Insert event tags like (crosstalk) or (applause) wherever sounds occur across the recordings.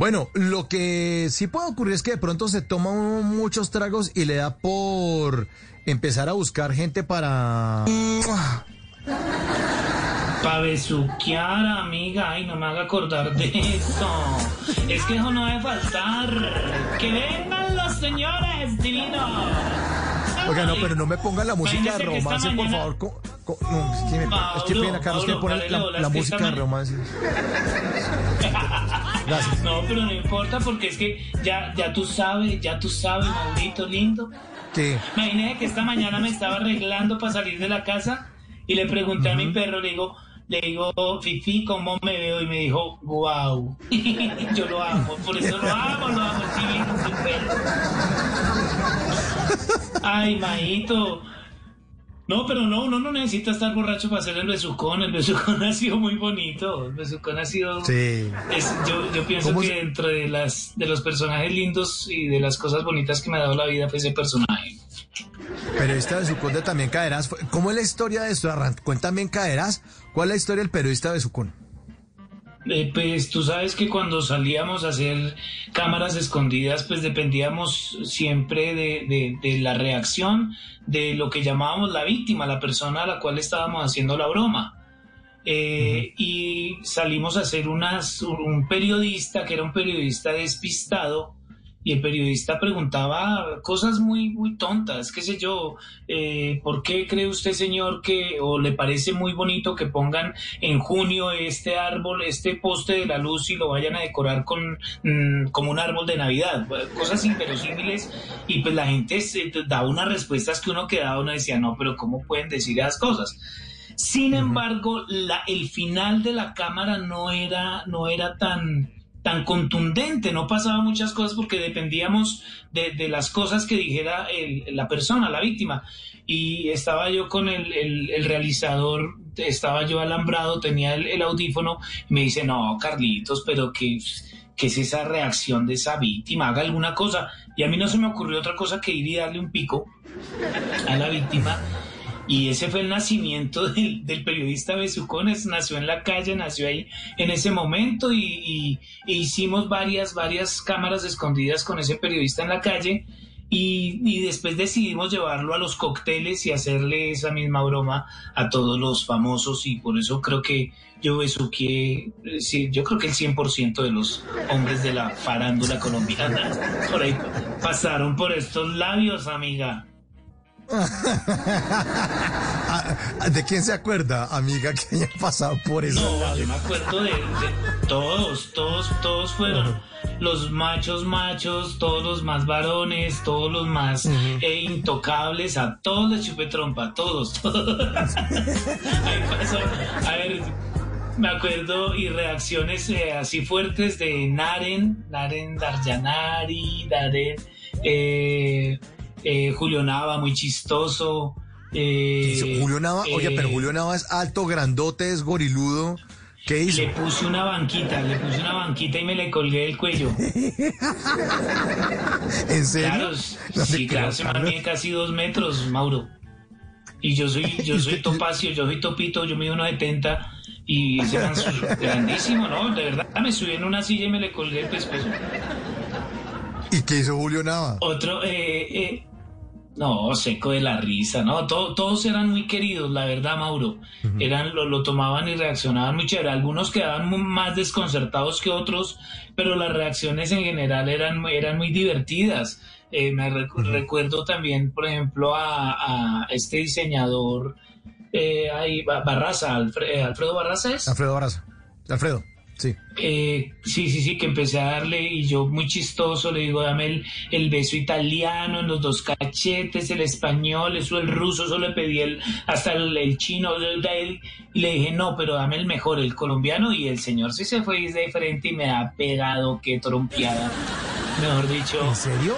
Bueno, lo que sí puede ocurrir es que de pronto se toma muchos tragos y le da por empezar a buscar gente para... Para besuquear, amiga. Ay, no me haga acordar de eso. Es que eso no debe faltar. Que vengan los señores divinos. Oiga, no, pero no me ponga la música de romance, por mañana- favor. co- co- no, es que, me, es que pena, Carlos, que Mauro, pone párale la, la música de ma- romance. (laughs) Gracias. No, pero no importa porque es que ya, ya tú sabes, ya tú sabes, Maurito lindo. ¿Qué? Imaginé que esta mañana me estaba arreglando para salir de la casa y le pregunté a mi perro, le digo, le digo, Fifi, ¿cómo me veo? Y me dijo, wow. (laughs) Yo lo amo, por eso lo amo, lo amo, ese perro. (laughs) Ay, majito. No, pero no, uno no necesita estar borracho para hacer el besucón. El besucón (laughs) ha sido muy bonito. El besucón ha sido... Sí. Es- yo, yo pienso ¿Cómo que se- dentro de las de los personajes lindos y de las cosas bonitas que me ha dado la vida fue ese personaje. Periodista de su conde también caerás. ¿Cómo es la historia de esto? Arran- Cuéntame, caerás. ¿Cuál es la historia del periodista de su con? Eh, pues tú sabes que cuando salíamos a hacer cámaras escondidas, pues dependíamos siempre de, de- de la reacción de lo que llamábamos la víctima, la persona a la cual estábamos haciendo la broma. Eh, Y salimos a hacer unas, un periodista que era un periodista despistado y el periodista preguntaba cosas muy, muy tontas, qué sé yo, eh, ¿por qué cree usted, señor, que o le parece muy bonito que pongan en junio este árbol, este poste de la luz y lo vayan a decorar con mm, como un árbol de Navidad? Cosas inverosímiles y pues la gente se daba unas respuestas que uno quedaba, uno decía, no, pero ¿cómo pueden decir esas cosas? Sin embargo, la, el final de la cámara no era, no era tan, tan contundente, no pasaba muchas cosas porque dependíamos de, las cosas que dijera la persona, la víctima. Y estaba yo con el, el- realizador, estaba yo alambrado, tenía el, audífono, y me dice, no, Carlitos, pero ¿qué, qué es esa reacción de esa víctima? Haga alguna cosa. Y a mí no se me ocurrió otra cosa que ir y darle un pico a la víctima. Y ese fue el nacimiento (laughs) del, del periodista Besucones, nació en la calle, nació ahí en ese momento y, e hicimos varias, varias cámaras escondidas con ese periodista en la calle. Y, después decidimos llevarlo a los cócteles y hacerle esa misma broma a todos los famosos. Y por eso creo que yo besuqué, eh, yo creo que el 100% de los hombres de la farándula colombiana. (laughs) Por ahí pasaron por estos labios, amiga. Ah, ¿De quién se acuerda, amiga, que haya pasado por eso? No, yo me acuerdo de, de todos, todos, todos fueron los machos machos, todos los más varones, todos los más eh, intocables, a todos les chupé trompa, todos, (laughs) todos. Ahí pasó. A ver, me acuerdo y reacciones eh, así fuertes de Naren, Naren Darjanari, Naren eh, eh, Julio Nava, muy chistoso. eh. Julio Nava, oye, eh, pero Julio Nava es alto, grandote, es goriludo. ¿Qué hizo? Le puse una banquita, le puse una banquita y me le colgué el cuello. (laughs) ¿En serio? Claro, No sí, claro, se mide casi dos metros, Mauro. Y yo soy, yo soy (laughs) topacio, yo soy topito, yo mido 1,70 y ese man grandísimo, ¿no? De verdad, me subí en una silla y me le colgué el pescuezo. ¿Y qué hizo Julio Nava? Otro, eh, eh, no, seco de la risa, ¿no? To- todos eran muy queridos, la verdad, Mauro. Eran, lo, lo tomaban y reaccionaban muy chévere. Algunos quedaban más desconcertados que otros, pero las reacciones en general eran, muy- eran muy divertidas. Eh, me recu- recuerdo también, por ejemplo, a, a este diseñador, eh, ahí, Ba- Barraza, Alfre- eh, Alfredo Barraza es. Alfredo Barraza. Alfredo, sí. Eh, sí, sí, sí, que empecé a darle y yo muy chistoso le digo, dame el, el beso italiano en los dos cachetes, el español, eso el ruso, eso le pedí el, hasta el, el chino, el- y le dije, no, pero dame el mejor, el colombiano, y el señor sí se fue de frente y me ha pegado, qué trompeada, mejor dicho. ¿En serio?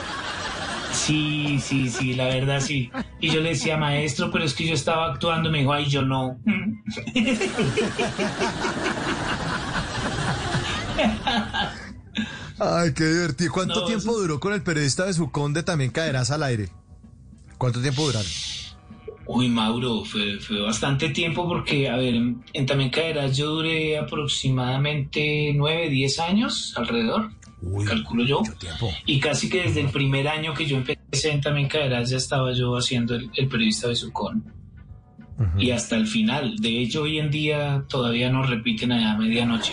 Sí, sí, sí, la verdad sí. Y yo le decía, maestro, pero es que yo estaba actuando, me dijo, ay, yo no. (laughs) Ay, qué divertido. ¿Cuánto No, tiempo eso- duró con el periodista de su conde? También caerás al aire. ¿Cuánto tiempo duraron? Uy, Mauro, fue, fue bastante tiempo porque, a ver, en También Caerás yo duré aproximadamente 9, 10 años alrededor. calculo yo. Y casi que desde el primer año que yo empecé en También Caerás ya estaba yo haciendo el, periodista de Sucón. Y hasta el final. De hecho, hoy en día todavía nos repiten a medianoche.